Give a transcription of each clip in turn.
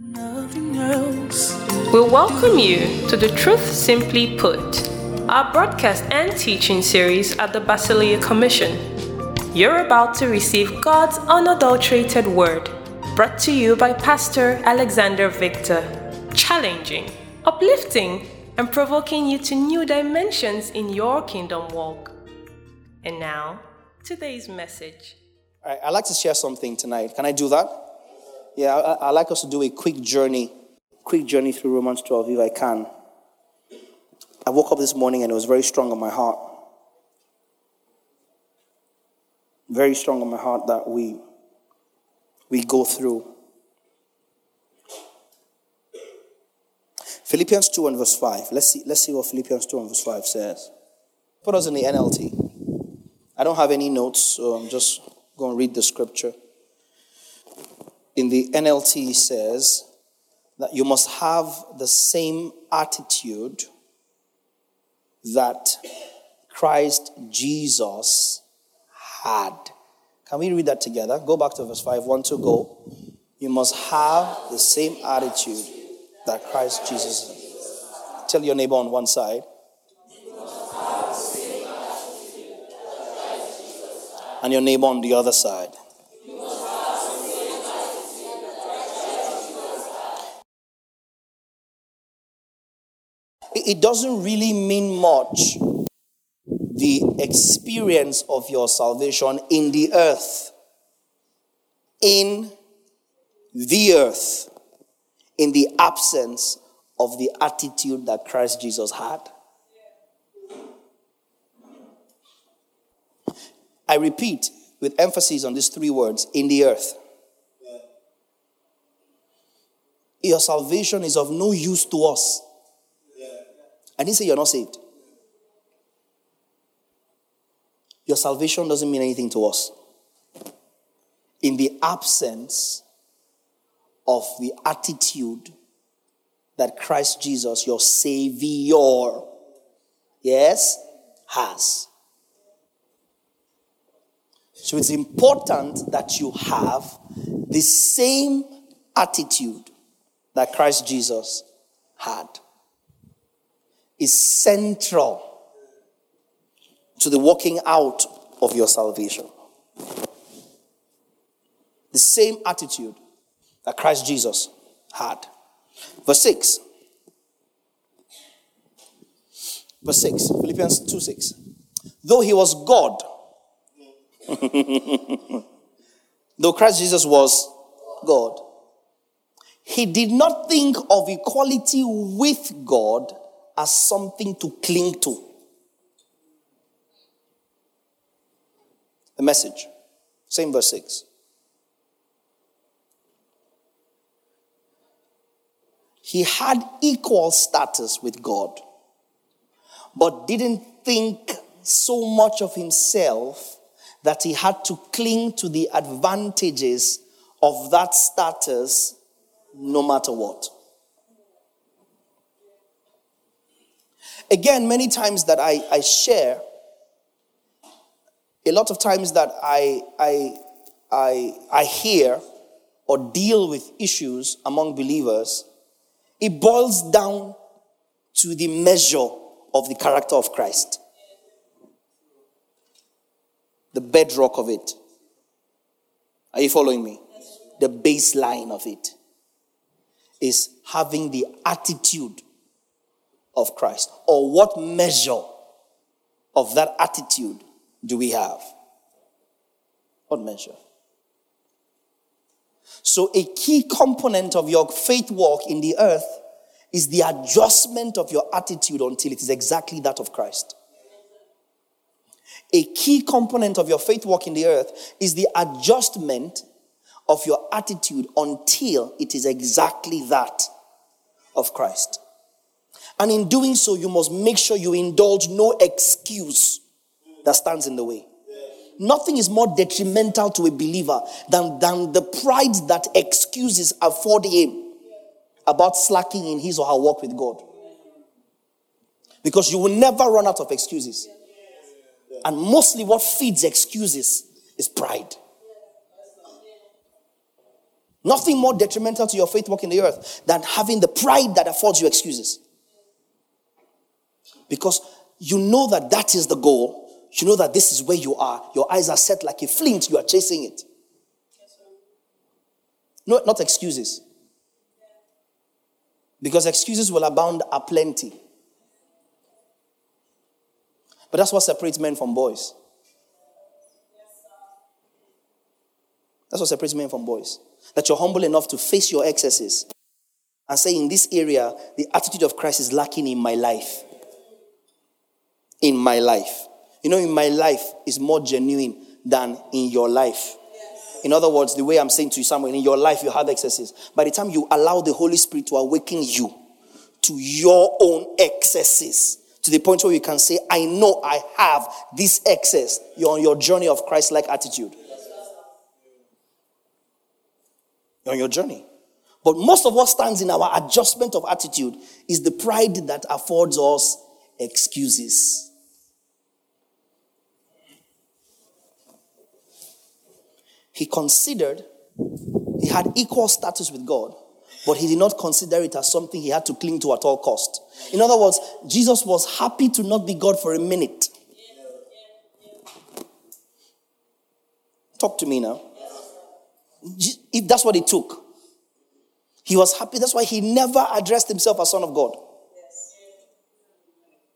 Nothing else. We welcome you to the Truth Simply Put, our broadcast and teaching series at the Basileia Commission. You're about to receive God's unadulterated word, brought to you by Pastor Alexander Victor, challenging, uplifting, and provoking you to new dimensions in your kingdom walk. And now, today's message. All right, I'd like to share something tonight. Can I do that? Yeah, I, like us to do a quick journey, quick journey through Romans 12 if I can. I woke up this morning and it was very strong on my heart. Very strong on my heart that we we go through. Philippians 2 and verse 5. Let's see, let's see what Philippians 2 and verse 5 says. Put us in the NLT. I don't have any notes, so I'm just going to read the scripture. In the NLT says that you must have the same attitude that Christ Jesus had. Can we read that together? Go back to verse 5. One, two, go. You must have the same attitude that Christ Jesus. Tell your neighbor on one side. And your neighbor on the other side. It doesn't really mean much the experience of your salvation in the earth. In the earth. In the absence of the attitude that Christ Jesus had. I repeat with emphasis on these three words in the earth. Your salvation is of no use to us. I didn't say you're not saved. Your salvation doesn't mean anything to us. In the absence of the attitude that Christ Jesus, your Savior, yes, has. So it's important that you have the same attitude that Christ Jesus had. Is central to the working out of your salvation. The same attitude that Christ Jesus had. Verse 6. Verse 6. Philippians 2 6. Though he was God, though Christ Jesus was God, he did not think of equality with God as something to cling to. The message, same verse 6. He had equal status with God, but didn't think so much of himself that he had to cling to the advantages of that status no matter what. Again, many times that I, I share, a lot of times that I, I, I, I hear or deal with issues among believers, it boils down to the measure of the character of Christ. The bedrock of it. Are you following me? The baseline of it is having the attitude of Christ. Or what measure of that attitude do we have? What measure? So, a key component of your faith walk in the earth is the adjustment of your attitude until it is exactly that of Christ. A key component of your faith walk in the earth is the adjustment of your attitude until it is exactly that of Christ. And in doing so, you must make sure you indulge no excuse that stands in the way. Nothing is more detrimental to a believer than, than the pride that excuses afford him about slacking in his or her work with God. Because you will never run out of excuses. And mostly what feeds excuses is pride. Nothing more detrimental to your faith walk in the earth than having the pride that affords you excuses. Because you know that that is the goal. You know that this is where you are. Your eyes are set like a flint. You are chasing it. No, not excuses. Because excuses will abound aplenty. But that's what separates men from boys. That's what separates men from boys. That you're humble enough to face your excesses and say, in this area, the attitude of Christ is lacking in my life. In my life. You know, in my life is more genuine than in your life. In other words, the way I'm saying to you, somewhere in your life you have excesses. By the time you allow the Holy Spirit to awaken you to your own excesses, to the point where you can say, I know I have this excess, you're on your journey of Christ like attitude. You're on your journey. But most of what stands in our adjustment of attitude is the pride that affords us excuses. He considered he had equal status with God, but he did not consider it as something he had to cling to at all cost. In other words, Jesus was happy to not be God for a minute. Talk to me now. If that's what it took, he was happy. That's why he never addressed himself as Son of God.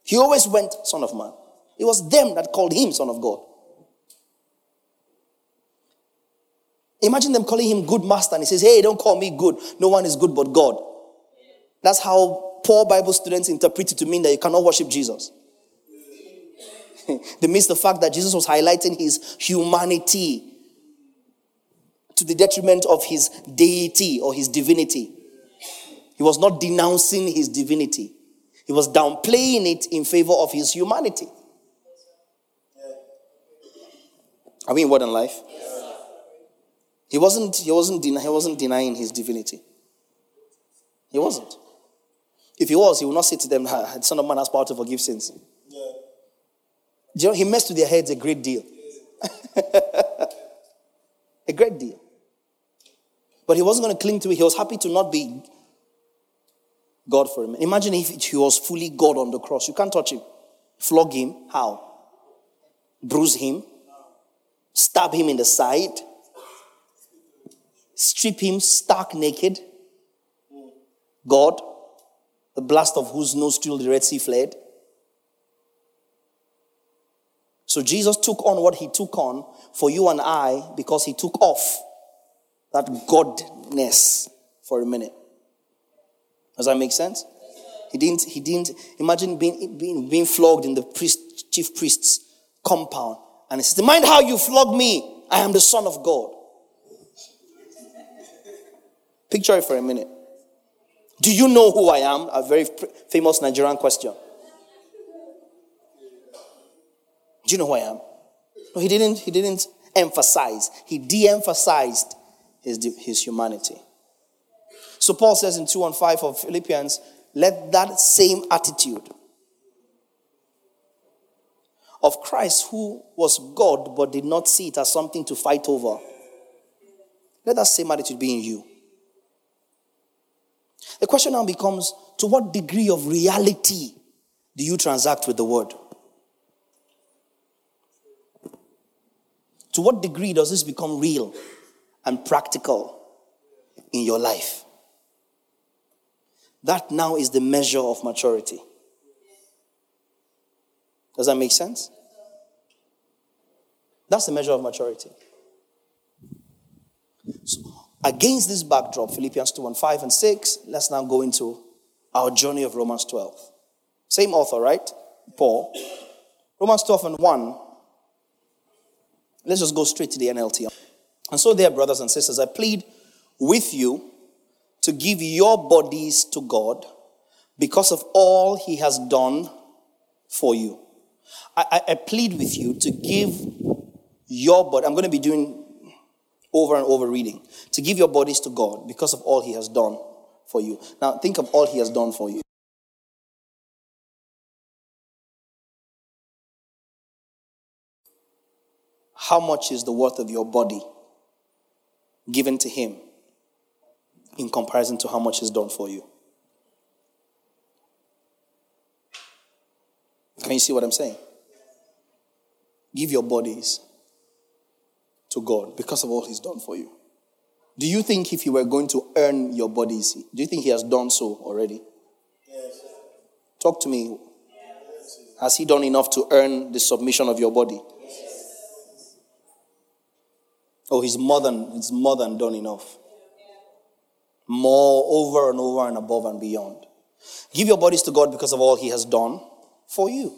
He always went Son of Man. It was them that called him Son of God. Imagine them calling him good master and he says, Hey, don't call me good. No one is good but God. That's how poor Bible students interpret it to mean that you cannot worship Jesus. they miss the fact that Jesus was highlighting his humanity to the detriment of his deity or his divinity. He was not denouncing his divinity, he was downplaying it in favor of his humanity. Are we in word and life? He wasn't, he wasn't, he wasn't denying his divinity. He wasn't. If he was, he would not say to them, the Son of Man has power to forgive sins. Yeah. You know, he messed with their heads a great deal. a great deal. But he wasn't going to cling to it. He was happy to not be God for him. Imagine if he was fully God on the cross. You can't touch him. Flog him. How? Bruise him. Stab him in the side strip him stark naked. God, the blast of whose nostril the Red Sea fled. So Jesus took on what he took on for you and I because he took off that godness for a minute. Does that make sense? He didn't, he didn't imagine being, being, being flogged in the priest, chief priest's compound. And he said, Mind how you flog me. I am the Son of God. Picture it for a minute. Do you know who I am? A very famous Nigerian question. Do you know who I am? No, he didn't, he didn't emphasize. He de-emphasized his, his humanity. So Paul says in 2 and 5 of Philippians, let that same attitude of Christ, who was God but did not see it as something to fight over, let that same attitude be in you. The question now becomes to what degree of reality do you transact with the word? To what degree does this become real and practical in your life? That now is the measure of maturity. Does that make sense? That's the measure of maturity. So, Against this backdrop, Philippians 2 and 5 and 6, let's now go into our journey of Romans 12. Same author, right? Paul. Romans 12 and 1. Let's just go straight to the NLT. And so, dear brothers and sisters, I plead with you to give your bodies to God because of all he has done for you. I, I, I plead with you to give your body. I'm going to be doing over and over reading. To give your bodies to God because of all He has done for you. Now, think of all He has done for you. How much is the worth of your body given to Him in comparison to how much He's done for you. Can you see what I'm saying? Give your bodies to God because of all He's done for you. Do you think if He were going to earn your bodies, do you think He has done so already? Yes. Talk to me. Yes. Has He done enough to earn the submission of your body? Yes. Oh, He's more than He's more than done enough. More over and over and above and beyond. Give your bodies to God because of all He has done for you.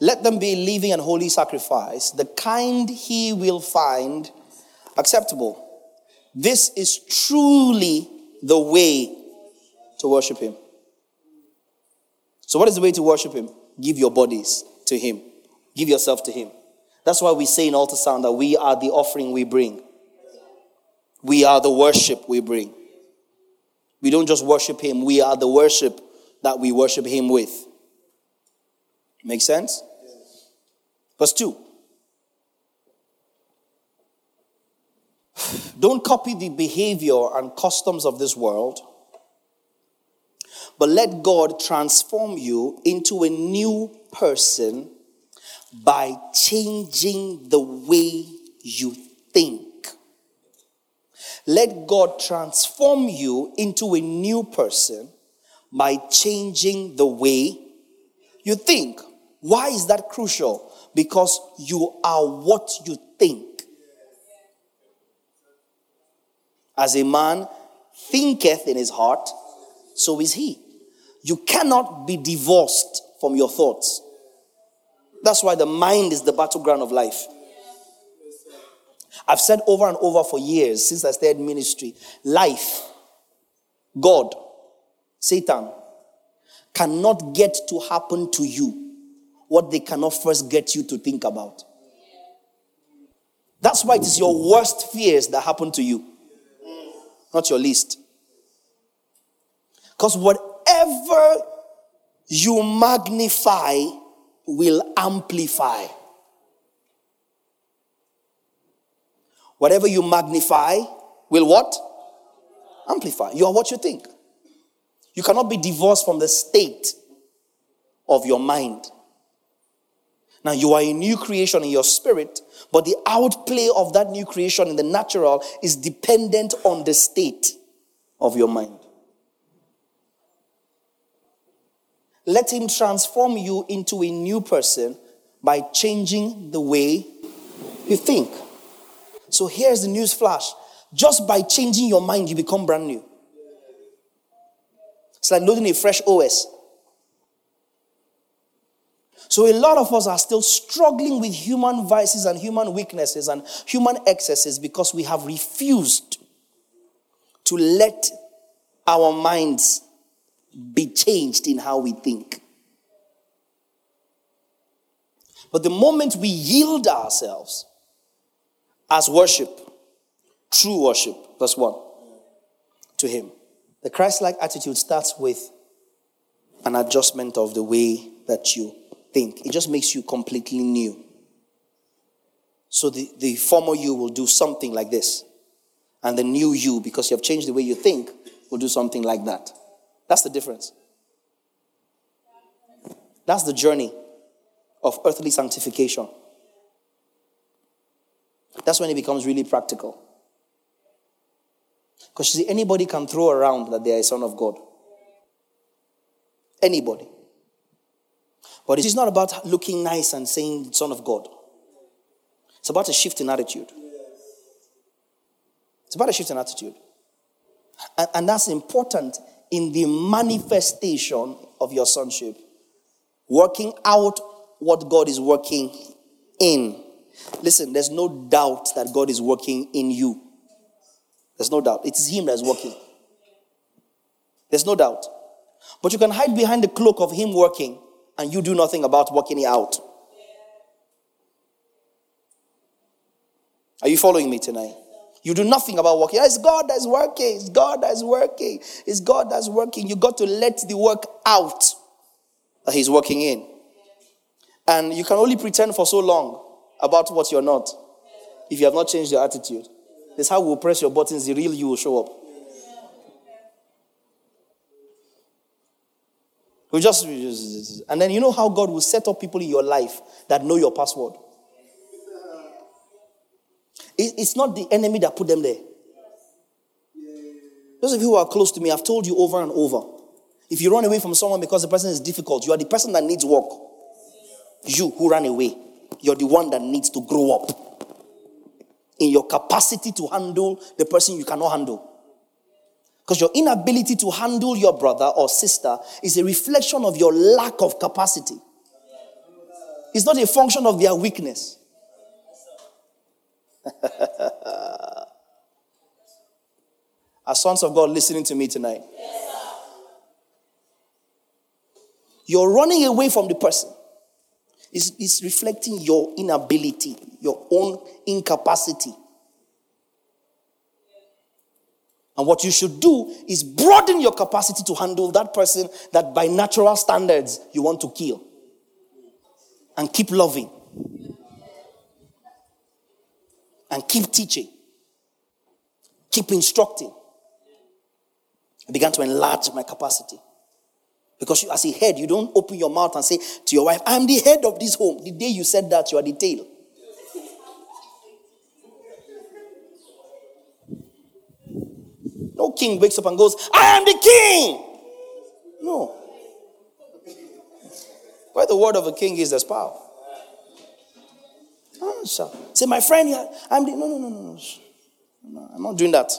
Let them be living and holy sacrifice, the kind he will find acceptable. This is truly the way to worship him. So, what is the way to worship him? Give your bodies to him, give yourself to him. That's why we say in altar sound that we are the offering we bring, we are the worship we bring. We don't just worship him, we are the worship that we worship him with. Make sense? Verse 2. Don't copy the behavior and customs of this world, but let God transform you into a new person by changing the way you think. Let God transform you into a new person by changing the way you think. Why is that crucial? because you are what you think. As a man thinketh in his heart, so is he. You cannot be divorced from your thoughts. That's why the mind is the battleground of life. I've said over and over for years since I started ministry life, God, Satan, cannot get to happen to you what they cannot first get you to think about. That's why it is your worst fears that happen to you, not your least. Because whatever you magnify will amplify. Whatever you magnify will what? Amplify. You are what you think. You cannot be divorced from the state of your mind. Now you are a new creation in your spirit, but the outplay of that new creation in the natural is dependent on the state of your mind. Let him transform you into a new person by changing the way you think. So here's the news flash. Just by changing your mind, you become brand new. It's like loading a fresh OS. So a lot of us are still struggling with human vices and human weaknesses and human excesses because we have refused to let our minds be changed in how we think. But the moment we yield ourselves as worship, true worship, verse 1, to Him, the Christ like attitude starts with an adjustment of the way that you think. It just makes you completely new. So the, the former you will do something like this. And the new you, because you have changed the way you think, will do something like that. That's the difference. That's the journey of earthly sanctification. That's when it becomes really practical. Because you see, anybody can throw around that they are a son of God. Anybody. But it is not about looking nice and saying Son of God. It's about a shift in attitude. It's about a shift in attitude. And, and that's important in the manifestation of your sonship. Working out what God is working in. Listen, there's no doubt that God is working in you. There's no doubt. It is Him that's working. There's no doubt. But you can hide behind the cloak of Him working and you do nothing about working it out. Are you following me tonight? You do nothing about working. It's God that's working. It's God that's working. It's God that's working. You got to let the work out that He's working in. And you can only pretend for so long about what you're not if you have not changed your attitude. That's how we'll press your buttons, the real you will show up. We just, and then you know how God will set up people in your life that know your password. It's not the enemy that put them there. Those of you who are close to me, I've told you over and over. If you run away from someone because the person is difficult, you are the person that needs work. You who ran away, you're the one that needs to grow up in your capacity to handle the person you cannot handle. Because your inability to handle your brother or sister is a reflection of your lack of capacity. It's not a function of their weakness. Are sons of God listening to me tonight? You're running away from the person. It's, it's reflecting your inability, your own incapacity. And what you should do is broaden your capacity to handle that person that by natural standards you want to kill. And keep loving. And keep teaching. Keep instructing. I began to enlarge my capacity. Because you, as a head, you don't open your mouth and say to your wife, I'm the head of this home. The day you said that, you are the tail. No king wakes up and goes, I am the king. No. Where the word of a king is, there's power. Answer. Say, my friend, I'm the. No, no, no, no, no. I'm not doing that.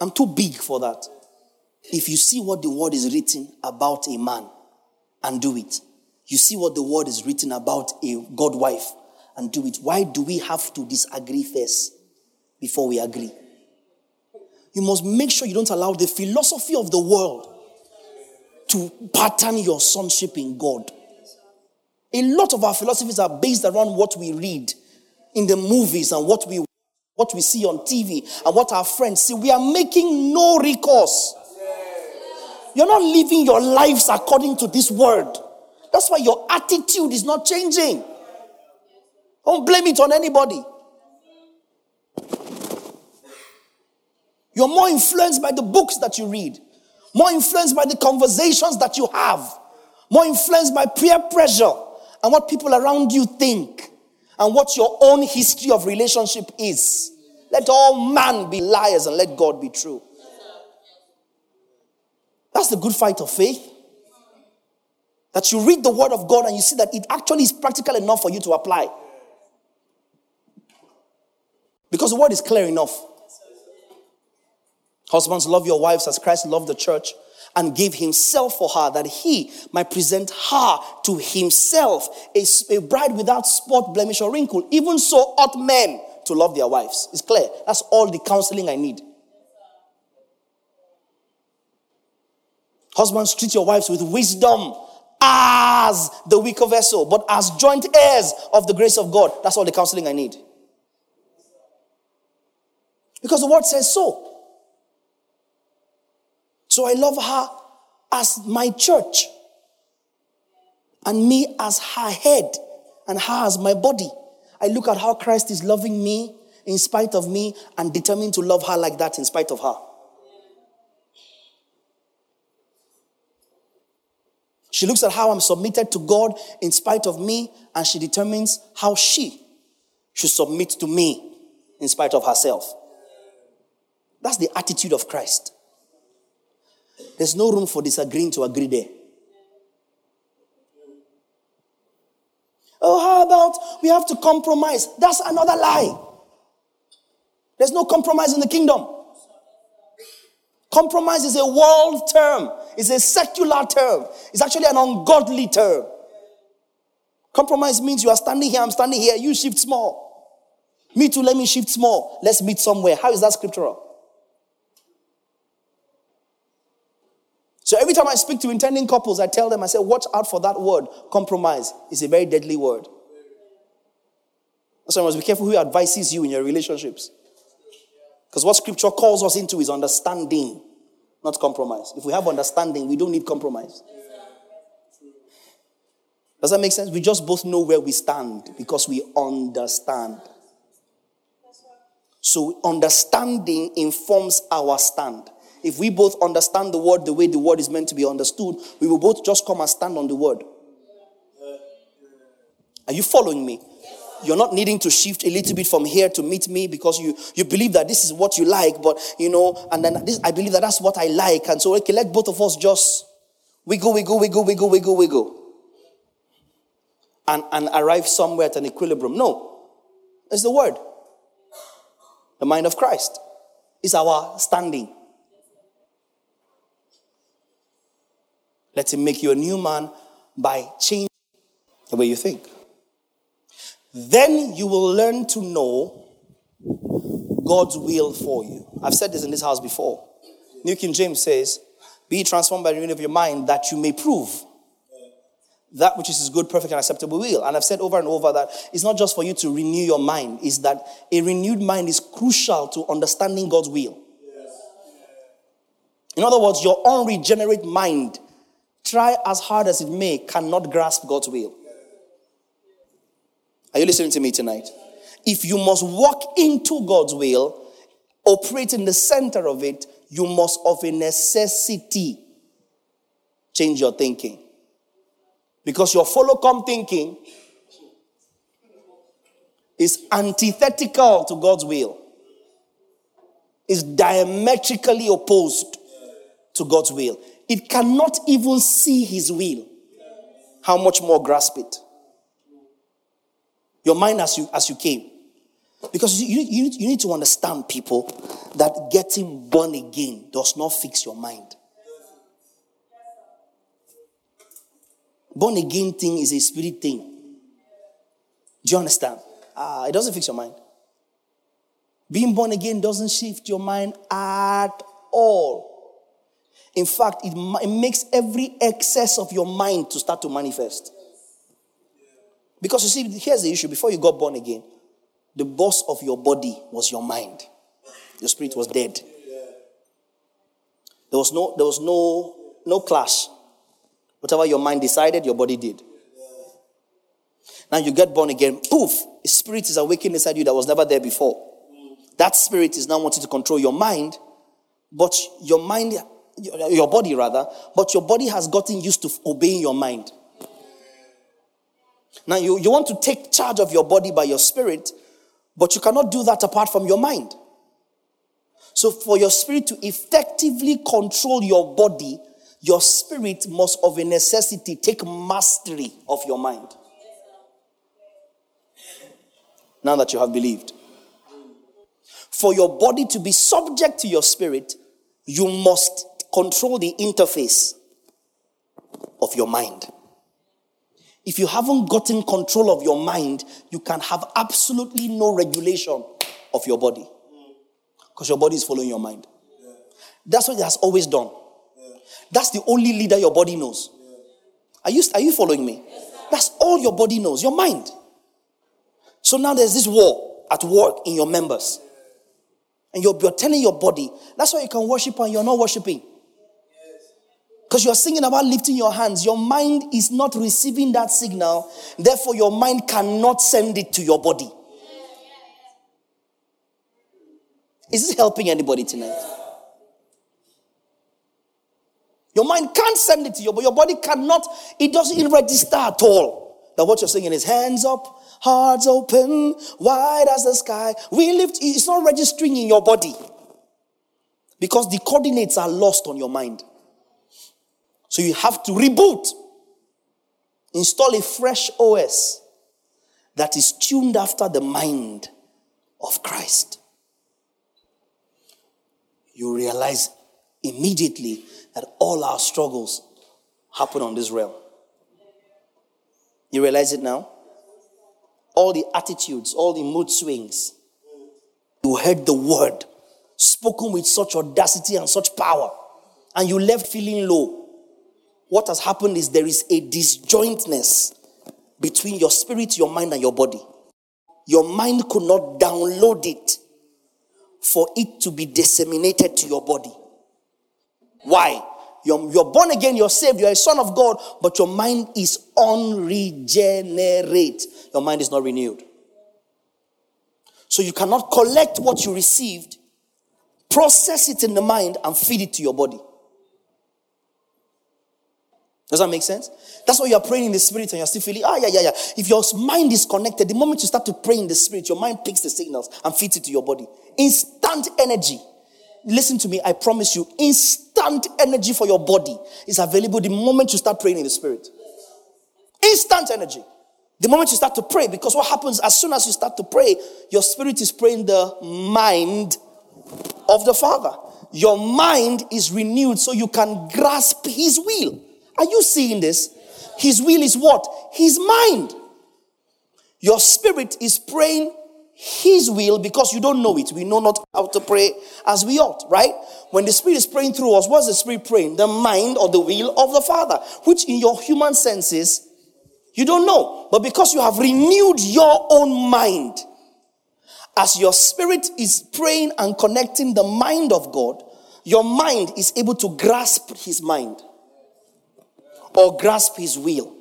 I'm too big for that. If you see what the word is written about a man and do it, you see what the word is written about a God wife and do it. Why do we have to disagree first before we agree? You must make sure you don't allow the philosophy of the world to pattern your sonship in God. A lot of our philosophies are based around what we read in the movies and what we what we see on TV and what our friends see. We are making no recourse you're not living your lives according to this word. That's why your attitude is not changing. Don't blame it on anybody. You're more influenced by the books that you read, more influenced by the conversations that you have, more influenced by peer pressure and what people around you think and what your own history of relationship is. Let all man be liars and let God be true. That's the good fight of faith. That you read the word of God and you see that it actually is practical enough for you to apply. Because the word is clear enough. Husbands, love your wives as Christ loved the church and gave himself for her that he might present her to himself, a, a bride without spot, blemish, or wrinkle. Even so ought men to love their wives. It's clear. That's all the counseling I need. Husbands, treat your wives with wisdom as the weaker vessel, but as joint heirs of the grace of God. That's all the counseling I need. Because the word says so. So I love her as my church, and me as her head, and her as my body. I look at how Christ is loving me in spite of me and determined to love her like that in spite of her. She looks at how I'm submitted to God in spite of me, and she determines how she should submit to me in spite of herself. That's the attitude of Christ. There's no room for disagreeing to agree there. Oh, how about we have to compromise? That's another lie. There's no compromise in the kingdom. Compromise is a world term. It's a secular term. It's actually an ungodly term. Compromise means you are standing here, I'm standing here, you shift small. Me too, let me shift small. Let's meet somewhere. How is that scriptural? So every time I speak to intending couples, I tell them, I say, watch out for that word, compromise. It's a very deadly word. So you must be careful who advises you in your relationships. Because what scripture calls us into is understanding not compromise. If we have understanding, we don't need compromise. Does that make sense? We just both know where we stand because we understand. So, understanding informs our stand. If we both understand the word the way the word is meant to be understood, we will both just come and stand on the word. Are you following me? You're not needing to shift a little bit from here to meet me because you, you believe that this is what you like, but you know, and then this I believe that that's what I like. And so okay, let both of us just wiggle, wiggle, wiggle, wiggle, wiggle, wiggle. And, and arrive somewhere at an equilibrium. No. It's the word. The mind of Christ is our standing. Let him make you a new man by changing the way you think. Then you will learn to know God's will for you. I've said this in this house before. New King James says, Be transformed by the renewing of your mind that you may prove that which is his good, perfect, and acceptable will. And I've said over and over that it's not just for you to renew your mind, is that a renewed mind is crucial to understanding God's will. In other words, your unregenerate mind, try as hard as it may, cannot grasp God's will. Are you listening to me tonight? If you must walk into God's will, operate in the center of it, you must of a necessity change your thinking. Because your follow come thinking is antithetical to God's will, is diametrically opposed to God's will. It cannot even see His will. How much more grasp it? Your mind as you as you came. Because you, you, you need to understand, people, that getting born again does not fix your mind. Born again thing is a spirit thing. Do you understand? Ah, it doesn't fix your mind. Being born again doesn't shift your mind at all. In fact, it, it makes every excess of your mind to start to manifest. Because you see, here's the issue before you got born again, the boss of your body was your mind. Your spirit was dead. There was no, there was no, no clash. Whatever your mind decided, your body did. Now you get born again, poof, a spirit is awakened inside you that was never there before. That spirit is now wanting to control your mind, but your mind, your body rather, but your body has gotten used to obeying your mind. Now, you, you want to take charge of your body by your spirit, but you cannot do that apart from your mind. So, for your spirit to effectively control your body, your spirit must, of a necessity, take mastery of your mind. Now that you have believed. For your body to be subject to your spirit, you must control the interface of your mind. If you haven't gotten control of your mind, you can have absolutely no regulation of your body. Because your body is following your mind. That's what it has always done. That's the only leader your body knows. Are you, are you following me? That's all your body knows, your mind. So now there's this war at work in your members. And you're, you're telling your body, that's why you can worship and you're not worshiping. Because you're singing about lifting your hands. Your mind is not receiving that signal. Therefore, your mind cannot send it to your body. Is this helping anybody tonight? Your mind can't send it to you, but your body cannot, it doesn't register at all. That what you're singing is hands up, hearts open, wide as the sky. We lift, it's not registering in your body. Because the coordinates are lost on your mind. So you have to reboot, install a fresh OS that is tuned after the mind of Christ. You realize immediately that all our struggles happen on this realm. You realize it now? All the attitudes, all the mood swings. You heard the word spoken with such audacity and such power, and you left feeling low what has happened is there is a disjointness between your spirit, your mind, and your body. Your mind could not download it for it to be disseminated to your body. Why? You're, you're, born again, you're saved, you're a son of God, but your mind is unregenerate. Your mind is not renewed. So you cannot collect what you received process it in the mind, and feed it to your body. Does that make sense? That's why you're praying in the spirit and you're still feeling, ah, yeah, yeah, yeah. If your mind is connected, the moment you start to pray in the spirit, your mind picks the signals and feeds it to your body. Instant energy. Listen to me, I promise you, instant energy for your body is available the moment you start praying in the spirit. Instant energy. The moment you start to pray, because what happens as soon as you start to pray, your spirit is praying the mind of the Father. Your mind is renewed so you can grasp His will. Are you seeing this? His will is what? His mind. Your spirit is praying His will because you don't know it. We know not how to pray as we ought, right? When the Spirit is praying through us, what's the Spirit praying? The mind or the will of the Father, which in your human senses, you don't know. But because you have renewed your own mind, as your spirit is praying and connecting the mind of God, your mind is able to grasp His mind or grasp his will,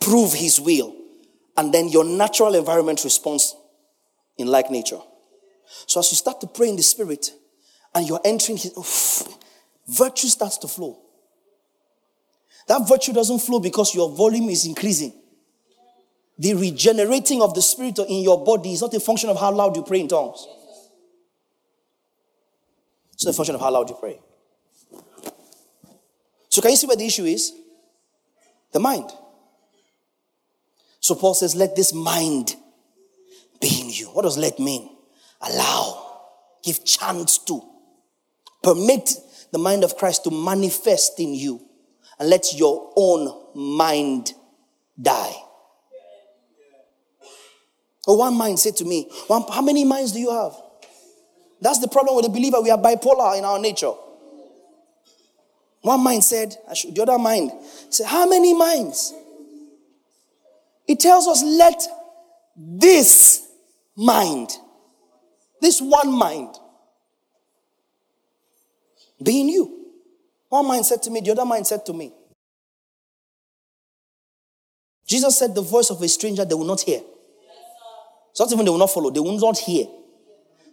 prove his will, and then your natural environment responds in like nature. So as you start to pray in the spirit and you're entering his virtue starts to flow. That virtue doesn't flow because your volume is increasing. The regenerating of the spirit in your body is not a function of how loud you pray in tongues. It's a function of how loud you pray. So, can you see where the issue is? The mind. So, Paul says, Let this mind be in you. What does let mean? Allow, give chance to, permit the mind of Christ to manifest in you, and let your own mind die. Oh, one mind said to me, How many minds do you have? That's the problem with the believer. We are bipolar in our nature. One mind said, the other mind said, How many minds? It tells us, let this mind, this one mind, be in you. One mind said to me, the other mind said to me. Jesus said, The voice of a stranger they will not hear. It's not even they will not follow, they will not hear.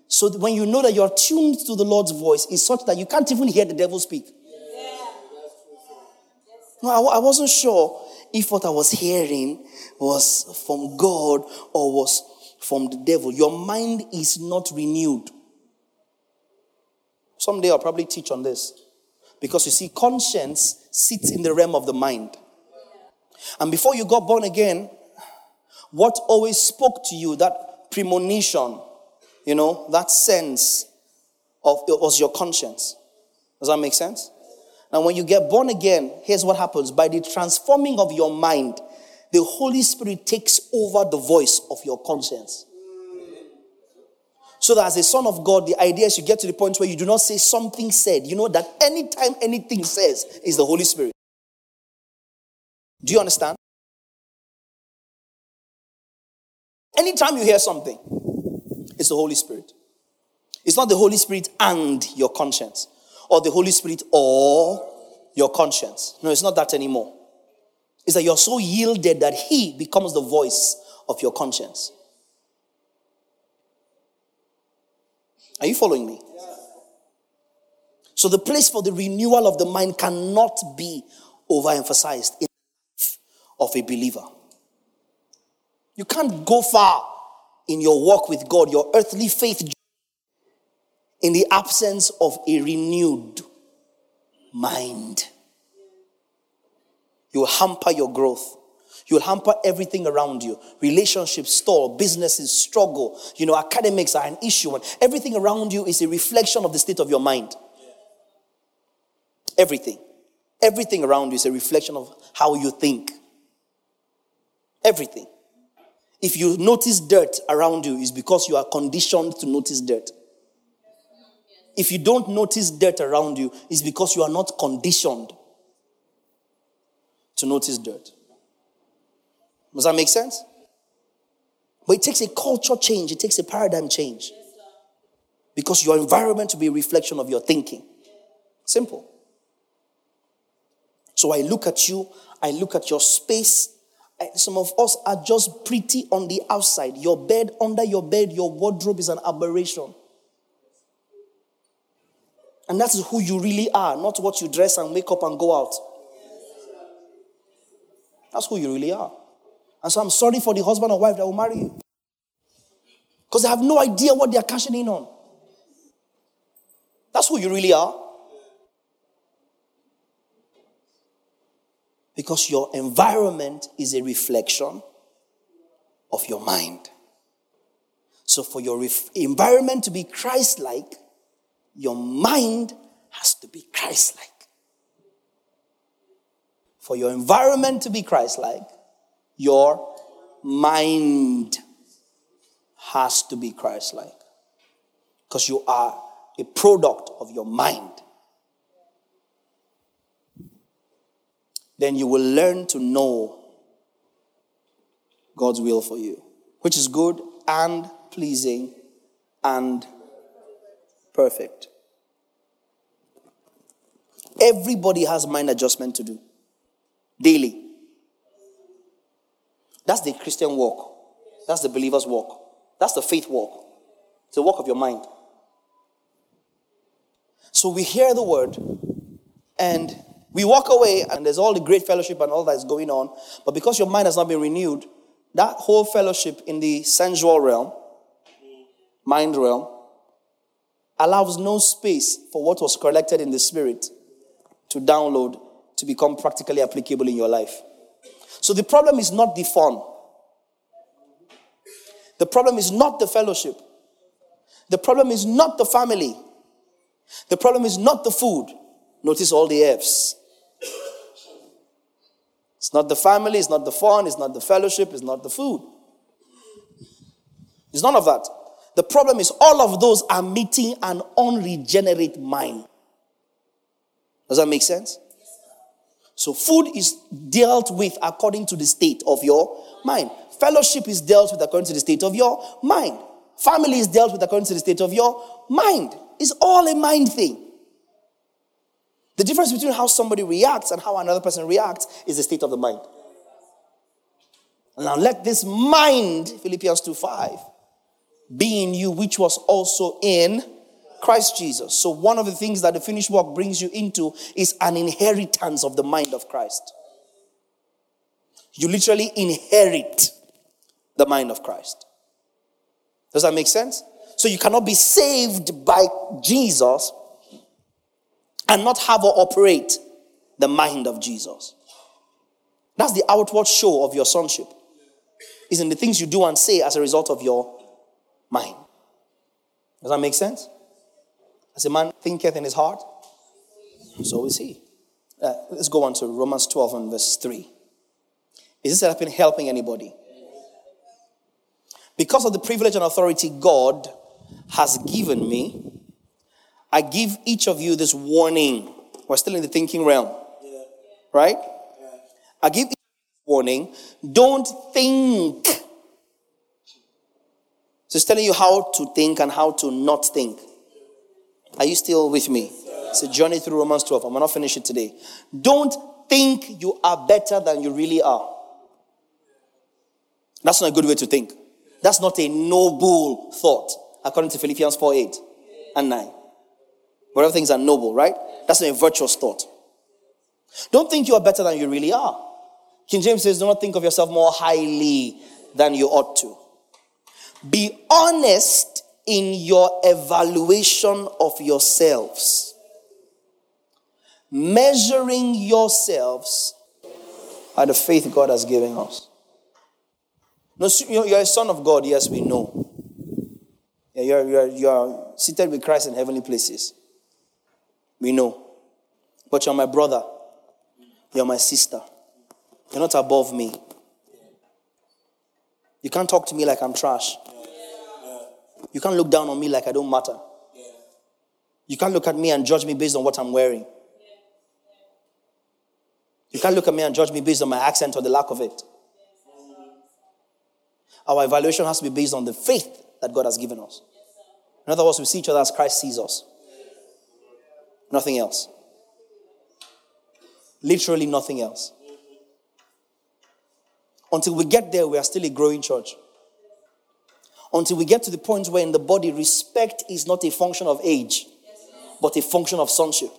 So when you know that you're tuned to the Lord's voice, it's such that you can't even hear the devil speak. No, I, I wasn't sure if what I was hearing was from God or was from the devil. Your mind is not renewed. Someday I'll probably teach on this. Because you see, conscience sits in the realm of the mind. And before you got born again, what always spoke to you, that premonition, you know, that sense of it was your conscience. Does that make sense? And when you get born again, here's what happens. By the transforming of your mind, the Holy Spirit takes over the voice of your conscience. So that as a son of God, the idea is you get to the point where you do not say something said. You know that anytime anything says is the Holy Spirit. Do you understand? Anytime you hear something, it's the Holy Spirit. It's not the Holy Spirit and your conscience or the Holy Spirit or your conscience. No, it's not that anymore. It's that you're so yielded that He becomes the voice of your conscience. Are you following me? So the place for the renewal of the mind cannot be overemphasized in the life of a believer. You can't go far in your walk with God, your earthly faith in the absence of a renewed mind. You will hamper your growth. You will hamper everything around you. Relationships stall, businesses struggle, you know, academics are an issue, and everything around you is a reflection of the state of your mind. Everything. Everything around you is a reflection of how you think. Everything. If you notice dirt around you, is because you are conditioned to notice dirt. If you don't notice dirt around you, it's because you are not conditioned to notice dirt. Does that make sense? But it takes a culture change, it takes a paradigm change. Because your environment to be a reflection of your thinking. Simple. So I look at you, I look at your space. Some of us are just pretty on the outside. Your bed, under your bed, your wardrobe is an aberration. And that is who you really are, not what you dress and make up and go out. That's who you really are. And so I'm sorry for the husband or wife that will marry you. Because they have no idea what they are cashing in on. That's who you really are. Because your environment is a reflection of your mind. So, for your ref- environment to be Christ like, your mind has to be Christ like. For your environment to be Christ like, your mind has to be Christ like. Because you are a product of your mind. Then you will learn to know God's will for you, which is good and pleasing and perfect. Everybody has mind adjustment to do daily. That's the Christian walk. That's the believer's walk. That's the faith walk. It's the walk of your mind. So we hear the word and we walk away, and there's all the great fellowship and all that is going on. But because your mind has not been renewed, that whole fellowship in the sensual realm, mind realm, allows no space for what was collected in the spirit to download to become practically applicable in your life. So the problem is not the fun. The problem is not the fellowship. The problem is not the family. The problem is not the food. Notice all the F's. It's not the family, it's not the fun, it's not the fellowship, it's not the food. It's none of that. The problem is all of those are meeting an unregenerate mind. Does that make sense? So food is dealt with according to the state of your mind. Fellowship is dealt with according to the state of your mind. Family is dealt with according to the state of your mind. It's all a mind thing. The difference between how somebody reacts and how another person reacts is the state of the mind. Now let this mind, Philippians 2 5, be in you, which was also in Christ Jesus. So, one of the things that the finished work brings you into is an inheritance of the mind of Christ. You literally inherit the mind of Christ. Does that make sense? So, you cannot be saved by Jesus and not have or operate the mind of Jesus. That's the outward show of your sonship. Is in the things you do and say as a result of your mind. Does that make sense? As a man thinketh in his heart, so is he. Uh, let's go on to Romans 12 and verse 3. Is this helping, helping anybody? Because of the privilege and authority God has given me, I give each of you this warning. We're still in the thinking realm, right? I give warning. Don't think. So it's telling you how to think and how to not think. Are you still with me? It's a journey through Romans 12. I'm gonna not finish it today. Don't think you are better than you really are. That's not a good way to think. That's not a noble thought, according to Philippians 4 8 and 9. Whatever things are noble, right? That's not a virtuous thought. Don't think you are better than you really are. King James says, Do not think of yourself more highly than you ought to. Be honest in your evaluation of yourselves, measuring yourselves by the faith God has given us. No, you're a son of God, yes, we know. You're, you're, you're seated with Christ in heavenly places. We know. But you're my brother. You're my sister. You're not above me. You can't talk to me like I'm trash. You can't look down on me like I don't matter. You can't look at me and judge me based on what I'm wearing. You can't look at me and judge me based on my accent or the lack of it. Our evaluation has to be based on the faith that God has given us. In other words, we see each other as Christ sees us. Nothing else. Literally nothing else. Until we get there, we are still a growing church until we get to the point where in the body respect is not a function of age, but a function of sonship.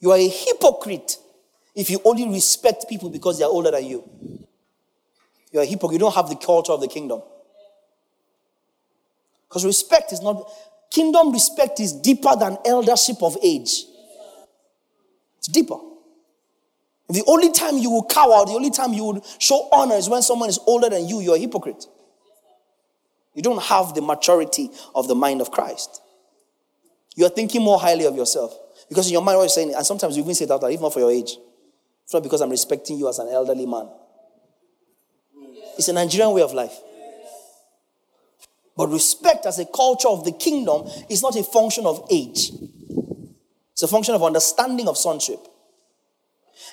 You are a hypocrite if you only respect people because they are older than you. You're a hypocrite. You don't have the culture of the kingdom. Because respect is not, kingdom respect is deeper than eldership of age. It's deeper. The only time you will cower, the only time you will show honor is when someone is older than you, you're a hypocrite. You don't have the maturity of the mind of Christ. You are thinking more highly of yourself. Because in your mind, what you're saying, and sometimes you even say that, not for your age. It's not because I'm respecting you as an elderly man. It's a Nigerian way of life. But respect as a culture of the kingdom is not a function of age, it's a function of understanding of sonship.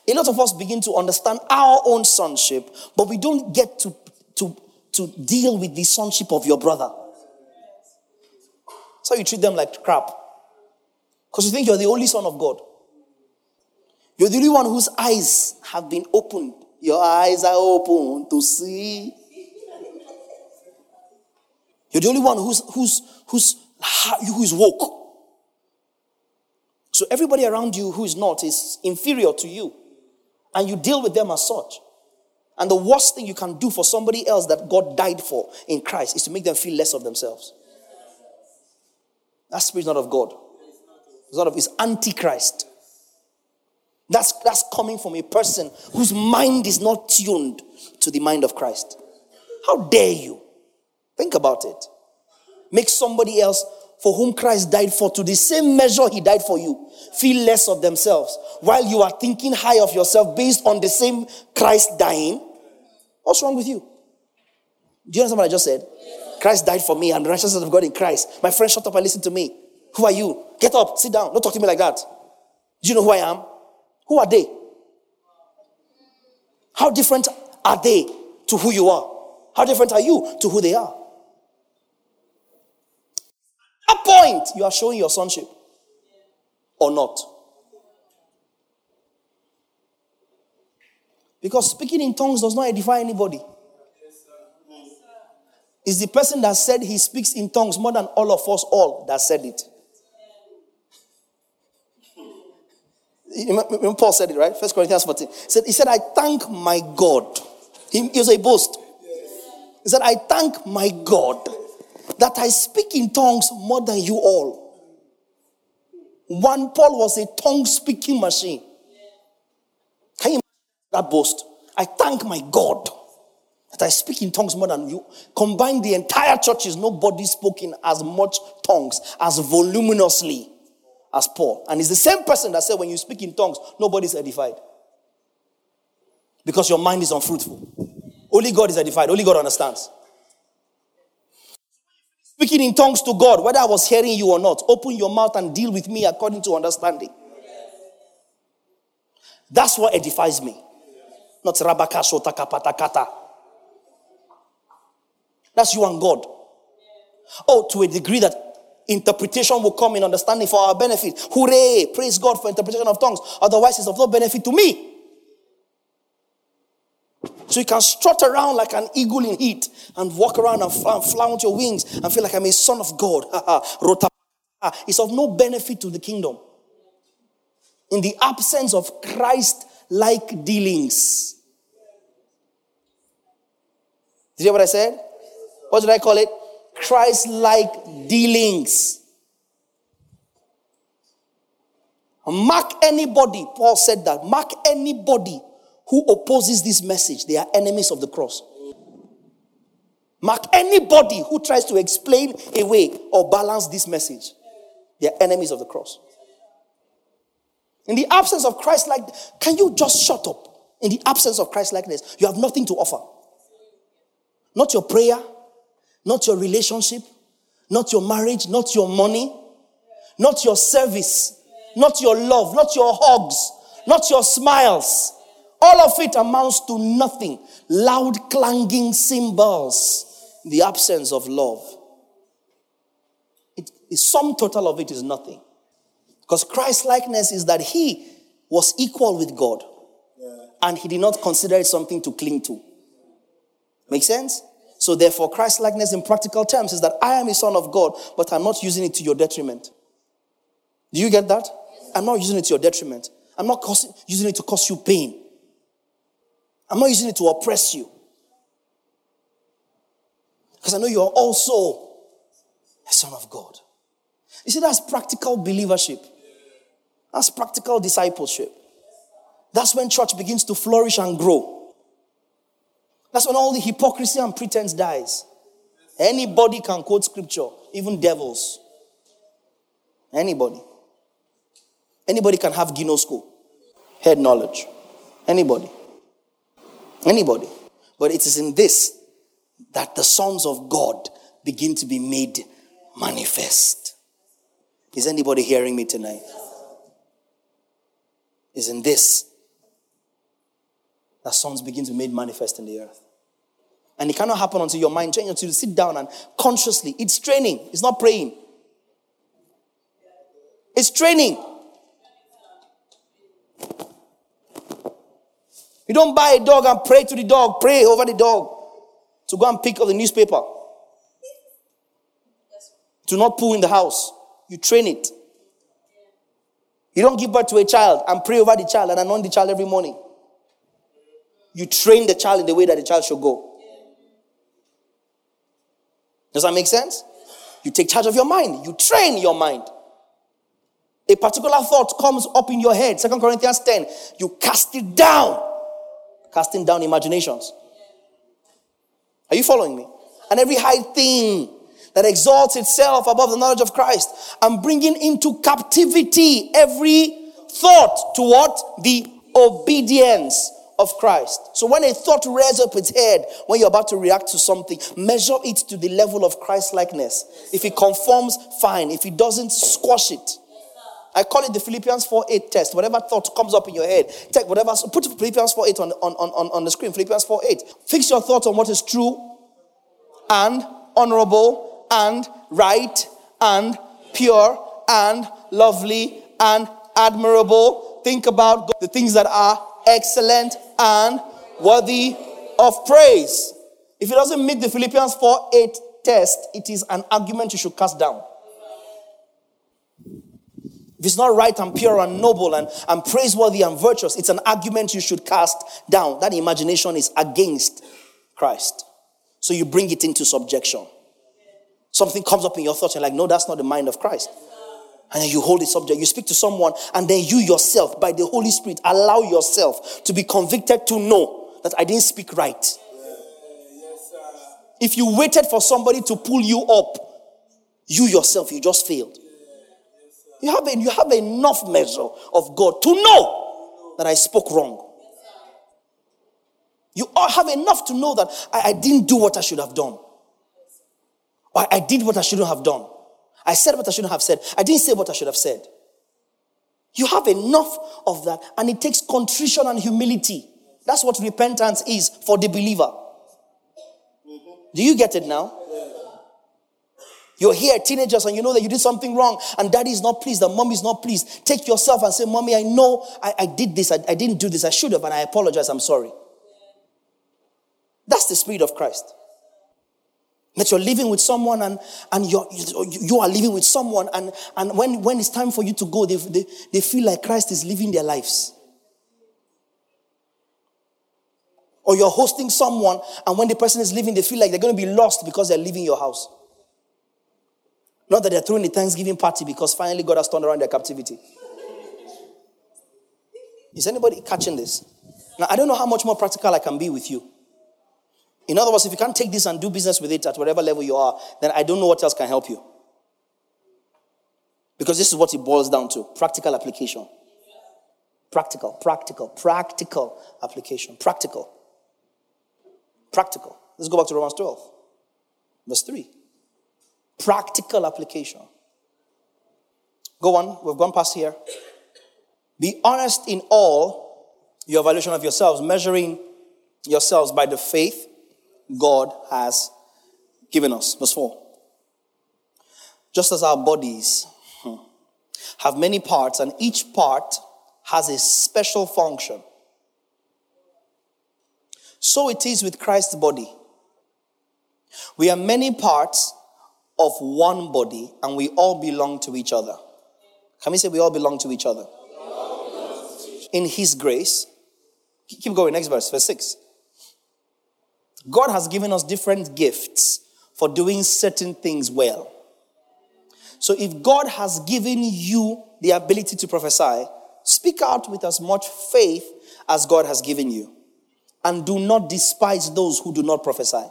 A lot of us begin to understand our own sonship, but we don't get to, to, to deal with the sonship of your brother. So you treat them like crap. Because you think you're the only son of God. You're the only one whose eyes have been opened. Your eyes are open to see. You're the only one who's, who's, who's, who's woke. So everybody around you who is not is inferior to you. And you deal with them as such. And the worst thing you can do for somebody else that God died for in Christ is to make them feel less of themselves. That spirit is not of God. It's not of it's antichrist. That's that's coming from a person whose mind is not tuned to the mind of Christ. How dare you? Think about it. Make somebody else for whom Christ died for to the same measure he died for you feel less of themselves while you are thinking high of yourself based on the same Christ dying. What's wrong with you? Do you understand what I just said? Christ died for me. I'm the righteousness of God in Christ. My friend, shut up and listen to me. Who are you? Get up, sit down. Don't talk to me like that. Do you know who I am? Who are they? How different are they to who you are? How different are you to who they are? At that point, you are showing your sonship or not. Because speaking in tongues does not edify anybody. It's the person that said he speaks in tongues more than all of us all that said it. Remember Paul said it, right? First Corinthians 14. He said, he said, I thank my God. He, he was a boast. He said, I thank my God that I speak in tongues more than you all. One Paul was a tongue speaking machine. Can you that boast? I thank my God that I speak in tongues more than you. Combine the entire churches, nobody spoke in as much tongues, as voluminously as Paul. And it's the same person that said, when you speak in tongues, nobody's edified. Because your mind is unfruitful. Only God is edified, only God understands. Speaking in tongues to God, whether I was hearing you or not, open your mouth and deal with me according to understanding. That's what edifies me. Not rabaka kata. That's you and God. Oh, to a degree that interpretation will come in understanding for our benefit. Hooray! Praise God for interpretation of tongues. Otherwise, it's of no benefit to me. So you can strut around like an eagle in heat and walk around and flaunt your wings and feel like I'm a son of God. it's of no benefit to the kingdom. In the absence of Christ like dealings. Did you hear what I said? What did I call it? Christ like dealings. Mark anybody, Paul said that. Mark anybody who opposes this message, they are enemies of the cross. Mark anybody who tries to explain away or balance this message, they are enemies of the cross. In the absence of Christ like can you just shut up? In the absence of Christ likeness, you have nothing to offer. Not your prayer, not your relationship, not your marriage, not your money, not your service, not your love, not your hugs, not your smiles. All of it amounts to nothing. Loud clanging cymbals, the absence of love. It, the sum total of it is nothing. Because Christ likeness is that he was equal with God and he did not consider it something to cling to. Make sense? So, therefore, Christ likeness in practical terms is that I am a son of God, but I'm not using it to your detriment. Do you get that? I'm not using it to your detriment. I'm not using it to cause you pain. I'm not using it to oppress you. Because I know you are also a son of God. You see, that's practical believership. That's practical discipleship. That's when church begins to flourish and grow. That's when all the hypocrisy and pretense dies. Anybody can quote scripture, even devils. Anybody. Anybody can have ginosko, head knowledge. Anybody. Anybody. But it is in this that the sons of God begin to be made manifest. Is anybody hearing me tonight? Is in this that sons begin to be made manifest in the earth. And it cannot happen until your mind changes, until you sit down and consciously. It's training, it's not praying. It's training. You don't buy a dog and pray to the dog, pray over the dog to go and pick up the newspaper. To not poo in the house. You train it. You don't give birth to a child and pray over the child and anoint the child every morning. You train the child in the way that the child should go. Does that make sense? You take charge of your mind. You train your mind. A particular thought comes up in your head. Second Corinthians 10. You cast it down casting down imaginations. Are you following me? And every high thing that exalts itself above the knowledge of Christ, I'm bringing into captivity every thought to what? The obedience of Christ. So when a thought rears up its head when you're about to react to something, measure it to the level of Christ likeness. If it conforms, fine. If it doesn't, squash it. I call it the Philippians 4 8 test. Whatever thought comes up in your head, take whatever, put Philippians 4 8 on, on, on, on the screen. Philippians 4 8. Fix your thoughts on what is true and honorable and right and pure and lovely and admirable. Think about the things that are excellent and worthy of praise. If it doesn't meet the Philippians 4 8 test, it is an argument you should cast down. If it's not right and pure and noble and, and praiseworthy and virtuous, it's an argument you should cast down. That imagination is against Christ. So you bring it into subjection. Something comes up in your thoughts, and like, no, that's not the mind of Christ. And then you hold it subject. You speak to someone, and then you yourself, by the Holy Spirit, allow yourself to be convicted to know that I didn't speak right. If you waited for somebody to pull you up, you yourself, you just failed. You have, you have enough measure of God to know that I spoke wrong. You have enough to know that I, I didn't do what I should have done. Or I did what I shouldn't have done. I said what I shouldn't have said. I didn't say what I should have said. You have enough of that, and it takes contrition and humility. That's what repentance is for the believer. Do you get it now? You're here, teenagers, and you know that you did something wrong, and daddy is not pleased, and mommy is not pleased. Take yourself and say, Mommy, I know I, I did this, I, I didn't do this, I should have, and I apologize, I'm sorry. That's the spirit of Christ. That you're living with someone and, and you're, you are living with someone, and, and when, when it's time for you to go, they, they, they feel like Christ is living their lives. Or you're hosting someone, and when the person is leaving, they feel like they're going to be lost because they're leaving your house. Not that they're throwing a Thanksgiving party because finally God has turned around their captivity. Is anybody catching this? Now, I don't know how much more practical I can be with you. In other words, if you can't take this and do business with it at whatever level you are, then I don't know what else can help you. Because this is what it boils down to practical application. Practical, practical, practical application. Practical. Practical. Let's go back to Romans 12, verse 3. Practical application. Go on, we've gone past here. Be honest in all your evaluation of yourselves, measuring yourselves by the faith God has given us. Verse 4. Just as our bodies hmm, have many parts, and each part has a special function, so it is with Christ's body. We are many parts of one body and we all belong to each other. Can we say we all belong to each other? In His grace. Keep going, next verse, verse 6. God has given us different gifts for doing certain things well. So if God has given you the ability to prophesy, speak out with as much faith as God has given you. And do not despise those who do not prophesy.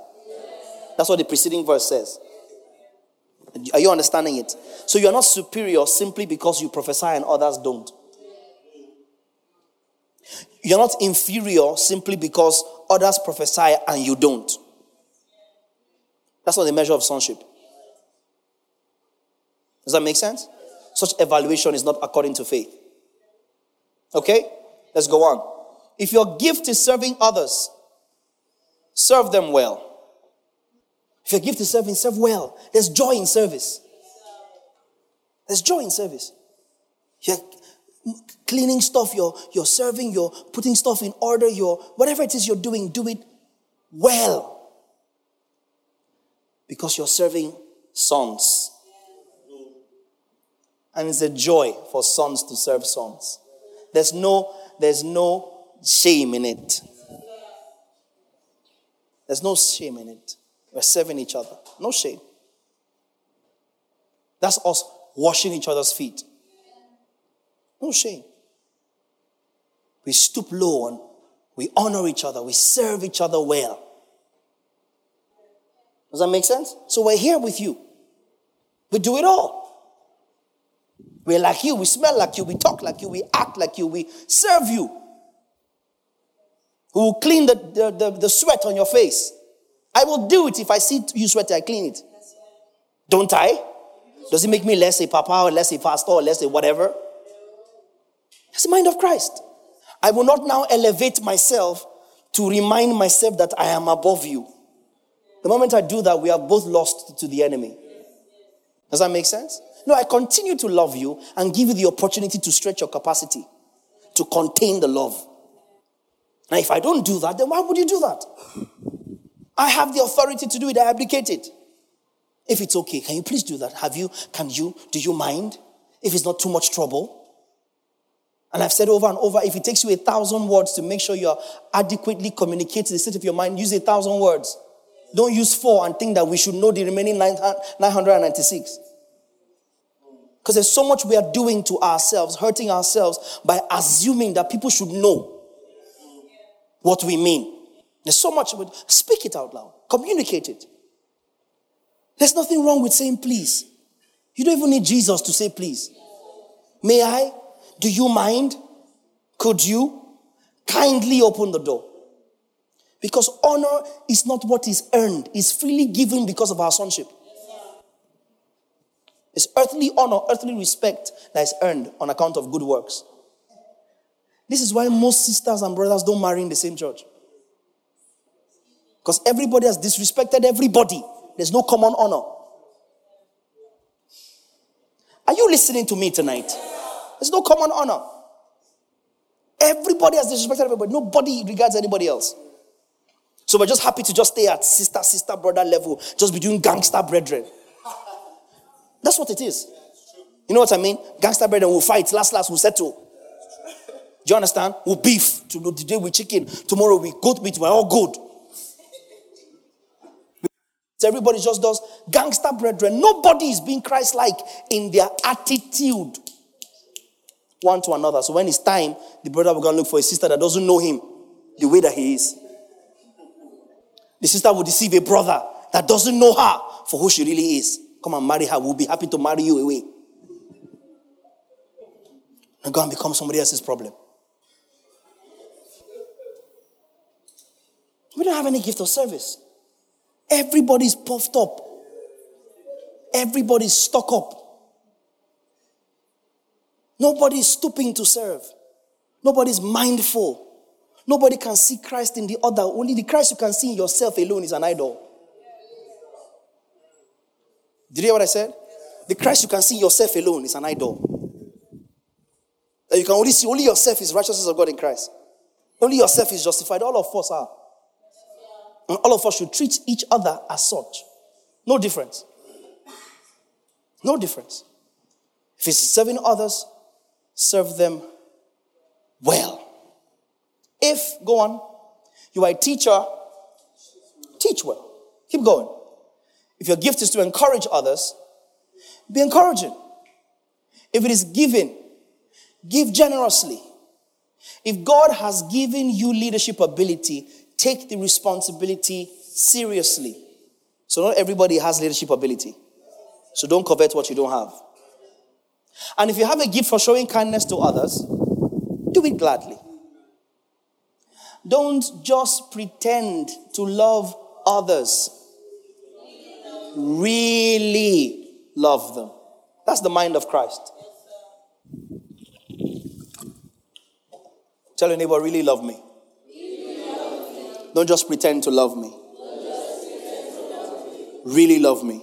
That's what the preceding verse says. Are you understanding it? So you're not superior simply because you prophesy and others don't. You're not inferior simply because others prophesy and you don't. That's not the measure of sonship. Does that make sense? Such evaluation is not according to faith. Okay? Let's go on. If your gift is serving others, serve them well. If your gift is serving, serve well. There's joy in service. There's joy in service. You're cleaning stuff, you're, you're serving, you're putting stuff in order, you're whatever it is you're doing, do it well. Because you're serving sons. And it's a joy for sons to serve sons. There's no, there's no shame in it. There's no shame in it. We're serving each other. No shame. That's us washing each other's feet. No shame. We stoop low and we honor each other. We serve each other well. Does that make sense? So we're here with you. We do it all. We're like you. We smell like you. We talk like you. We act like you. We serve you. We will clean the, the, the, the sweat on your face. I will do it if I see you sweat, I clean it. Don't I? Does it make me less a papa or less a pastor or less a whatever? It's the mind of Christ. I will not now elevate myself to remind myself that I am above you. The moment I do that, we are both lost to the enemy. Does that make sense? No, I continue to love you and give you the opportunity to stretch your capacity to contain the love. Now, if I don't do that, then why would you do that? I have the authority to do it. I abdicate it. If it's okay, can you please do that? Have you, can you, do you mind? If it's not too much trouble. And I've said over and over, if it takes you a thousand words to make sure you're adequately communicating the state of your mind, use a thousand words. Don't use four and think that we should know the remaining 996. Because there's so much we are doing to ourselves, hurting ourselves by assuming that people should know what we mean. There's so much, but speak it out loud, communicate it. There's nothing wrong with saying please. You don't even need Jesus to say please. May I? Do you mind? Could you? Kindly open the door. Because honor is not what is earned, it's freely given because of our sonship. It's earthly honor, earthly respect that is earned on account of good works. This is why most sisters and brothers don't marry in the same church. Because everybody has disrespected everybody. There's no common honor. Are you listening to me tonight? There's no common honor. Everybody has disrespected everybody. Nobody regards anybody else. So we're just happy to just stay at sister, sister, brother level, just be doing gangster brethren. That's what it is. You know what I mean? Gangster brethren will fight. Last, last, we'll settle. Do you understand? We'll beef. Today we chicken. Tomorrow we goat meat. We're all good. Everybody just does gangster brethren. Nobody is being Christ like in their attitude one to another. So when it's time, the brother will go and look for a sister that doesn't know him the way that he is. The sister will deceive a brother that doesn't know her for who she really is. Come and marry her. We'll be happy to marry you away. And go and become somebody else's problem. We don't have any gift of service. Everybody's puffed up. Everybody's stuck up. Nobody's stooping to serve. Nobody's mindful. Nobody can see Christ in the other. Only the Christ you can see in yourself alone is an idol. Did you hear what I said? The Christ you can see in yourself alone is an idol. That you can only see only yourself is righteousness of God in Christ. Only yourself is justified. All of us are. And all of us should treat each other as such. No difference. No difference. If it's serving others, serve them well. If, go on, you are a teacher, teach well. Keep going. If your gift is to encourage others, be encouraging. If it is giving, give generously. If God has given you leadership ability, take the responsibility seriously. So, not everybody has leadership ability. So, don't covet what you don't have. And if you have a gift for showing kindness to others, do it gladly. Don't just pretend to love others, really love them. That's the mind of Christ. Tell your neighbor, really love me. Don't just pretend to love me. Really love me.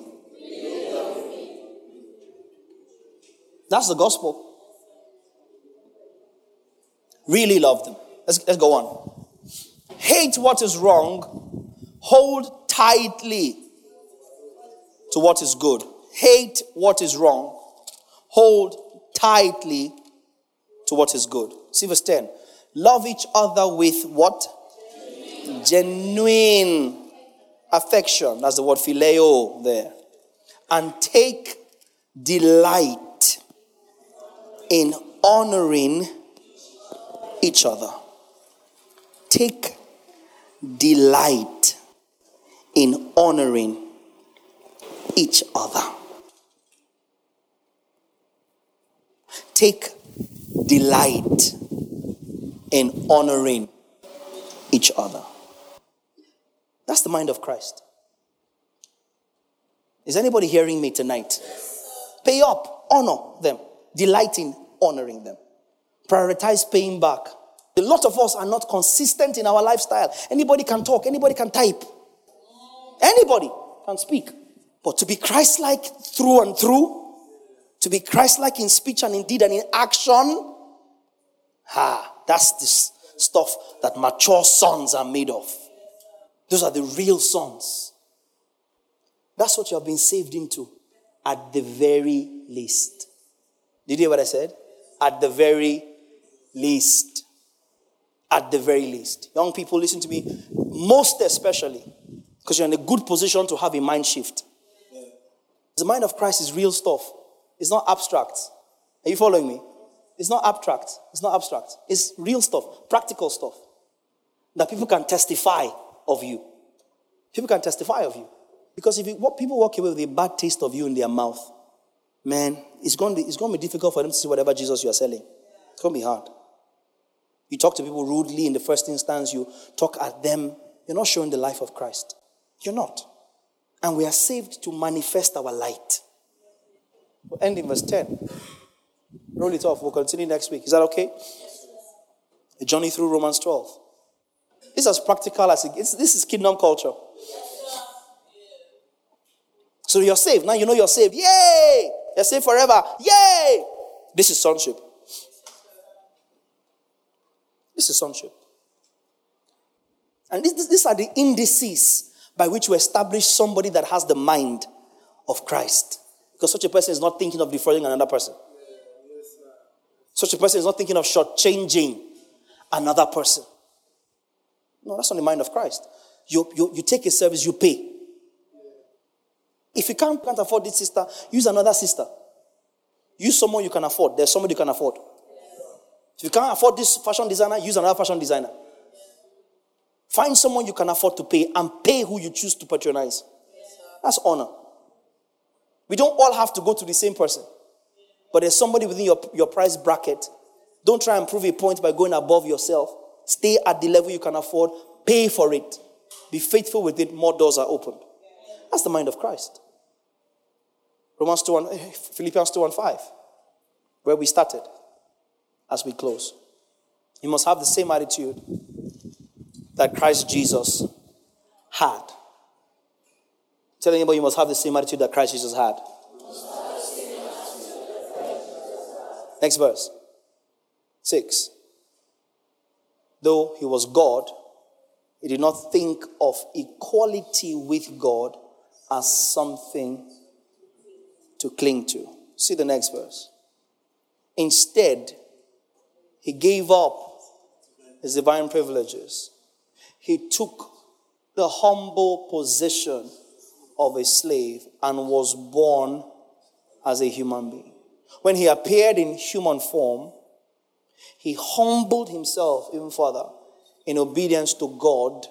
That's the gospel. Really love them. Let's, let's go on. Hate what is wrong, hold tightly to what is good. Hate what is wrong, hold tightly to what is good. See verse 10. Love each other with what? Genuine, affection. That's the word phileo there. And take delight in honoring each other. Take delight in honoring each other. Take delight in honoring each other. That's the mind of Christ. Is anybody hearing me tonight? Pay up, honor them, delight in honoring them. Prioritize paying back. A lot of us are not consistent in our lifestyle. Anybody can talk, anybody can type, anybody can speak. But to be Christ like through and through, to be Christ like in speech and in deed and in action, ah, that's the stuff that mature sons are made of. Those are the real sons. That's what you have been saved into at the very least. Did you hear what I said? At the very least. At the very least. Young people, listen to me. Most especially, because you're in a good position to have a mind shift. The mind of Christ is real stuff. It's not abstract. Are you following me? It's not abstract. It's not abstract. It's real stuff, practical stuff that people can testify of you. People can testify of you. Because if you, what people walk away with a bad taste of you in their mouth, man, it's going, to be, it's going to be difficult for them to see whatever Jesus you are selling. It's going to be hard. You talk to people rudely in the first instance, you talk at them, you're not showing the life of Christ. You're not. And we are saved to manifest our light. We'll end in verse 10. Roll it off. We'll continue next week. Is that okay? A journey through Romans 12. This is as practical as it gets. This is kingdom culture. So you're saved. Now you know you're saved. Yay! You're saved forever. Yay! This is sonship. This is sonship. And this, this, these are the indices by which we establish somebody that has the mind of Christ. Because such a person is not thinking of defrauding another person. Such a person is not thinking of shortchanging another person. No, that's not the mind of Christ. You, you, you take a service, you pay. If you can't, can't afford this sister, use another sister. Use someone you can afford. There's somebody you can afford. If you can't afford this fashion designer, use another fashion designer. Find someone you can afford to pay and pay who you choose to patronize. That's honor. We don't all have to go to the same person. But there's somebody within your, your price bracket. Don't try and prove a point by going above yourself. Stay at the level you can afford. Pay for it. Be faithful with it. More doors are opened. That's the mind of Christ. Romans 2 and, eh, Philippians 2 and 5, where we started as we close. You must have the same attitude that Christ Jesus had. Tell anybody you must have the same attitude that Christ Jesus had. Next verse. Six. Though he was God, He did not think of equality with God as something to cling to. See the next verse. Instead, he gave up his divine privileges. He took the humble position of a slave and was born as a human being. When he appeared in human form, he humbled himself even further in obedience to God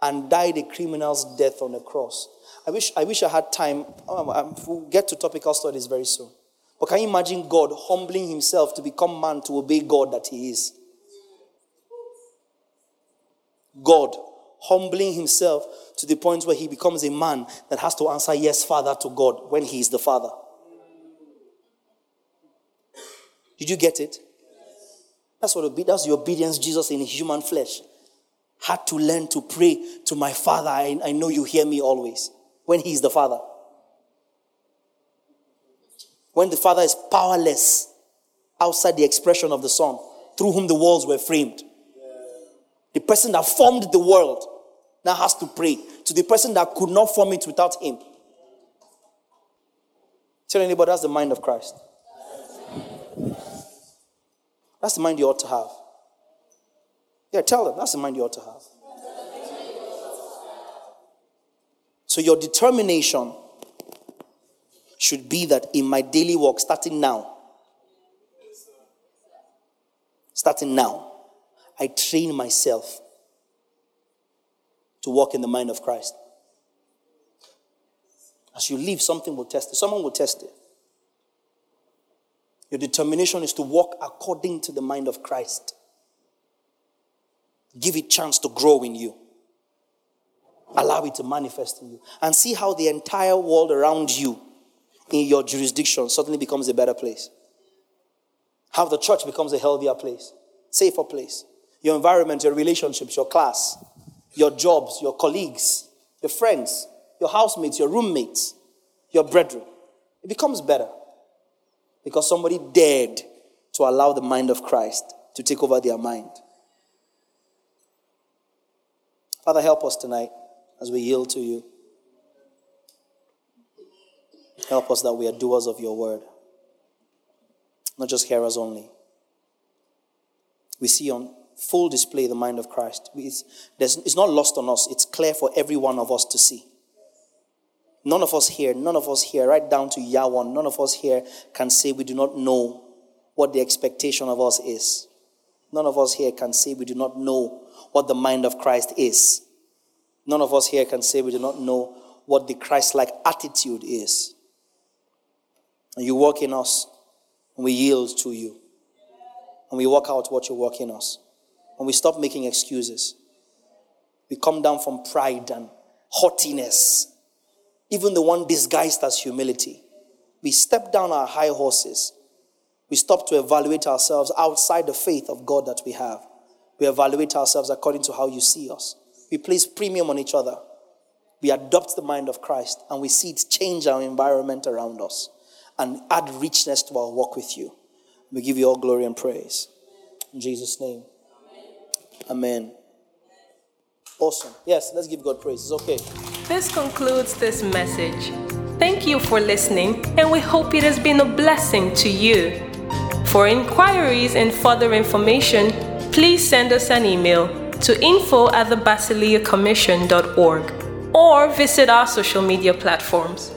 and died a criminal's death on the cross. I wish I, wish I had time. Um, um, we'll get to topical studies very soon. But can you imagine God humbling himself to become man to obey God that he is? God humbling himself to the point where he becomes a man that has to answer yes, Father, to God when he is the Father. Did you get it? That's what that's the obedience Jesus in human flesh had to learn to pray to my Father. I, I know you hear me always when He is the Father. When the Father is powerless outside the expression of the Son, through whom the worlds were framed. The person that formed the world now has to pray to the person that could not form it without Him. Tell anybody that's the mind of Christ. That's the mind you ought to have. Yeah, tell them that's the mind you ought to have. So your determination should be that in my daily walk, starting now, starting now, I train myself to walk in the mind of Christ. As you live, something will test it. Someone will test it. Your determination is to walk according to the mind of Christ. Give it chance to grow in you. Allow it to manifest in you. And see how the entire world around you in your jurisdiction suddenly becomes a better place. How the church becomes a healthier place, safer place. Your environment, your relationships, your class, your jobs, your colleagues, your friends, your housemates, your roommates, your brethren. It becomes better because somebody dared to allow the mind of Christ to take over their mind. Father, help us tonight as we yield to you. Help us that we are doers of your word, not just hearers only. We see on full display the mind of Christ. It's, not lost on us, it's clear for every one of us to see. None of us here, none of us here, right down to Yawan, none of us here can say we do not know what the expectation of us is. None of us here can say we do not know what the mind of Christ is. None of us here can say we do not know what the Christ like attitude is. And you work in us, and we yield to you. And we work out what you work in us. And we stop making excuses. We come down from pride and haughtiness even the one disguised as humility. We step down our high horses. We stop to evaluate ourselves outside the faith of God that we have. We evaluate ourselves according to how you see us. We place premium on each other. We adopt the mind of Christ and we see it change our environment around us and add richness to our walk with you. We give you all glory and praise. In Jesus' name. Amen. Amen. Awesome. Yes, let's give God praise. It's okay. This concludes this message. Thank you for listening, and we hope it has been a blessing to you. For inquiries and further information, please send us an email to info at the or visit our social media platforms.